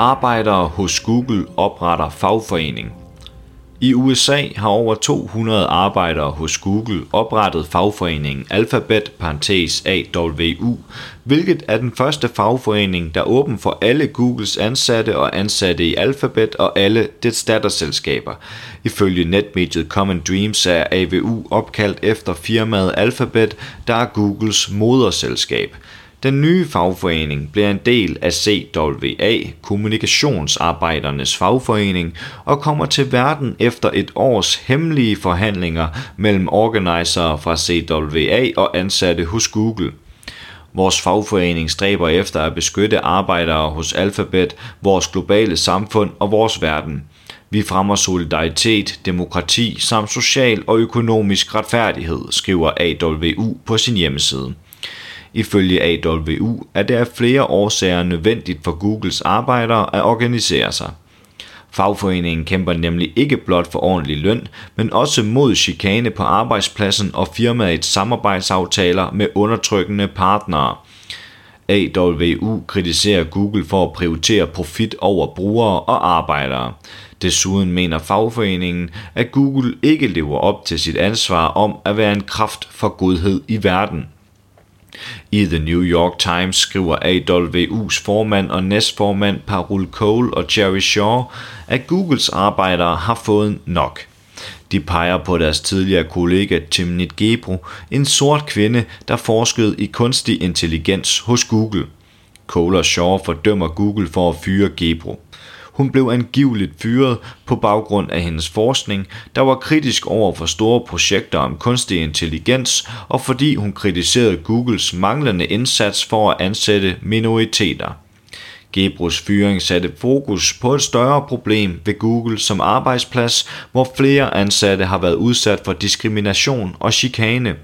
Arbejdere hos Google opretter fagforening. I USA har over 200 arbejdere hos Google oprettet fagforeningen Alphabet parentes AWU, hvilket er den første fagforening, der er åben for alle Googles ansatte og ansatte i Alphabet og alle dets datterselskaber. Ifølge netmediet Common Dreams er AWU opkaldt efter firmaet Alphabet, der er Googles moderselskab. Den nye fagforening bliver en del af CWA, kommunikationsarbejdernes fagforening, og kommer til verden efter et års hemmelige forhandlinger mellem organisere fra CWA og ansatte hos Google. Vores fagforening stræber efter at beskytte arbejdere hos Alphabet, vores globale samfund og vores verden. Vi fremmer solidaritet, demokrati samt social og økonomisk retfærdighed, skriver AWU på sin hjemmeside. Ifølge AWU er det af flere årsager nødvendigt for Googles arbejdere at organisere sig. Fagforeningen kæmper nemlig ikke blot for ordentlig løn, men også mod chikane på arbejdspladsen og firmaets samarbejdsaftaler med undertrykkende partnere. AWU kritiserer Google for at prioritere profit over brugere og arbejdere. Desuden mener fagforeningen, at Google ikke lever op til sit ansvar om at være en kraft for godhed i verden. I The New York Times skriver AWU's formand og næstformand Parul Cole og Jerry Shaw, at Googles arbejdere har fået nok. De peger på deres tidligere kollega Timnit Gebru, en sort kvinde, der forskede i kunstig intelligens hos Google. Cole og Shaw fordømmer Google for at fyre Gebru. Hun blev angiveligt fyret på baggrund af hendes forskning, der var kritisk over for store projekter om kunstig intelligens, og fordi hun kritiserede Googles manglende indsats for at ansætte minoriteter. Gebrus fyring satte fokus på et større problem ved Google som arbejdsplads, hvor flere ansatte har været udsat for diskrimination og chikane.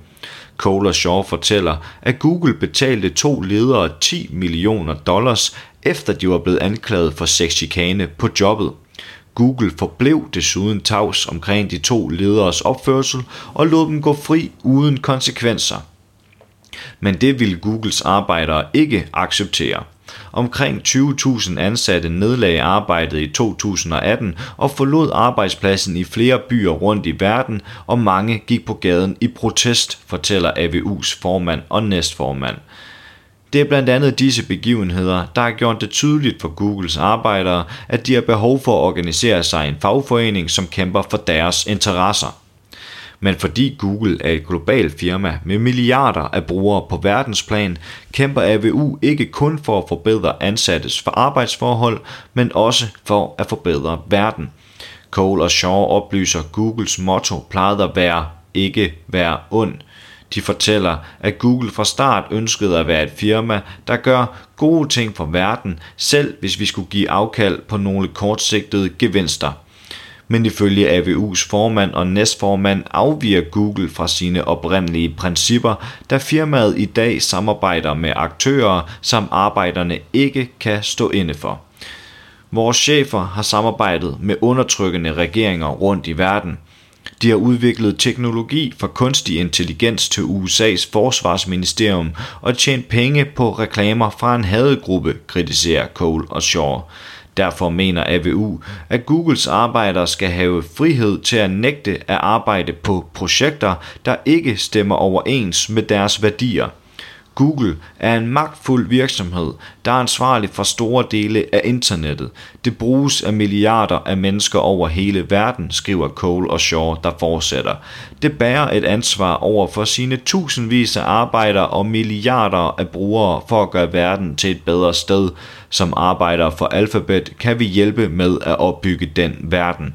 Cole og Shaw fortæller, at Google betalte to ledere 10 millioner dollars efter de var blevet anklaget for sexchikane på jobbet. Google forblev desuden tavs omkring de to lederes opførsel og lod dem gå fri uden konsekvenser. Men det ville Googles arbejdere ikke acceptere. Omkring 20.000 ansatte nedlagde arbejdet i 2018 og forlod arbejdspladsen i flere byer rundt i verden, og mange gik på gaden i protest, fortæller AVU's formand og næstformand. Det er blandt andet disse begivenheder, der har gjort det tydeligt for Googles arbejdere, at de har behov for at organisere sig i en fagforening, som kæmper for deres interesser. Men fordi Google er et globalt firma med milliarder af brugere på verdensplan, kæmper AVU ikke kun for at forbedre ansattes for arbejdsforhold, men også for at forbedre verden. Cole og Shaw oplyser, Googles motto plejede at være ikke være ond. De fortæller, at Google fra start ønskede at være et firma, der gør gode ting for verden, selv hvis vi skulle give afkald på nogle kortsigtede gevinster. Men ifølge AVU's formand og næstformand afviger Google fra sine oprindelige principper, da firmaet i dag samarbejder med aktører, som arbejderne ikke kan stå inde for. Vores chefer har samarbejdet med undertrykkende regeringer rundt i verden – de har udviklet teknologi for kunstig intelligens til USA's forsvarsministerium og tjent penge på reklamer fra en hadegruppe, kritiserer Cole og Shaw. Derfor mener AVU, at Googles arbejdere skal have frihed til at nægte at arbejde på projekter, der ikke stemmer overens med deres værdier – Google er en magtfuld virksomhed, der er ansvarlig for store dele af internettet. Det bruges af milliarder af mennesker over hele verden, skriver Cole og Shaw, der fortsætter. Det bærer et ansvar over for sine tusindvis af arbejdere og milliarder af brugere for at gøre verden til et bedre sted. Som arbejder for Alphabet kan vi hjælpe med at opbygge den verden.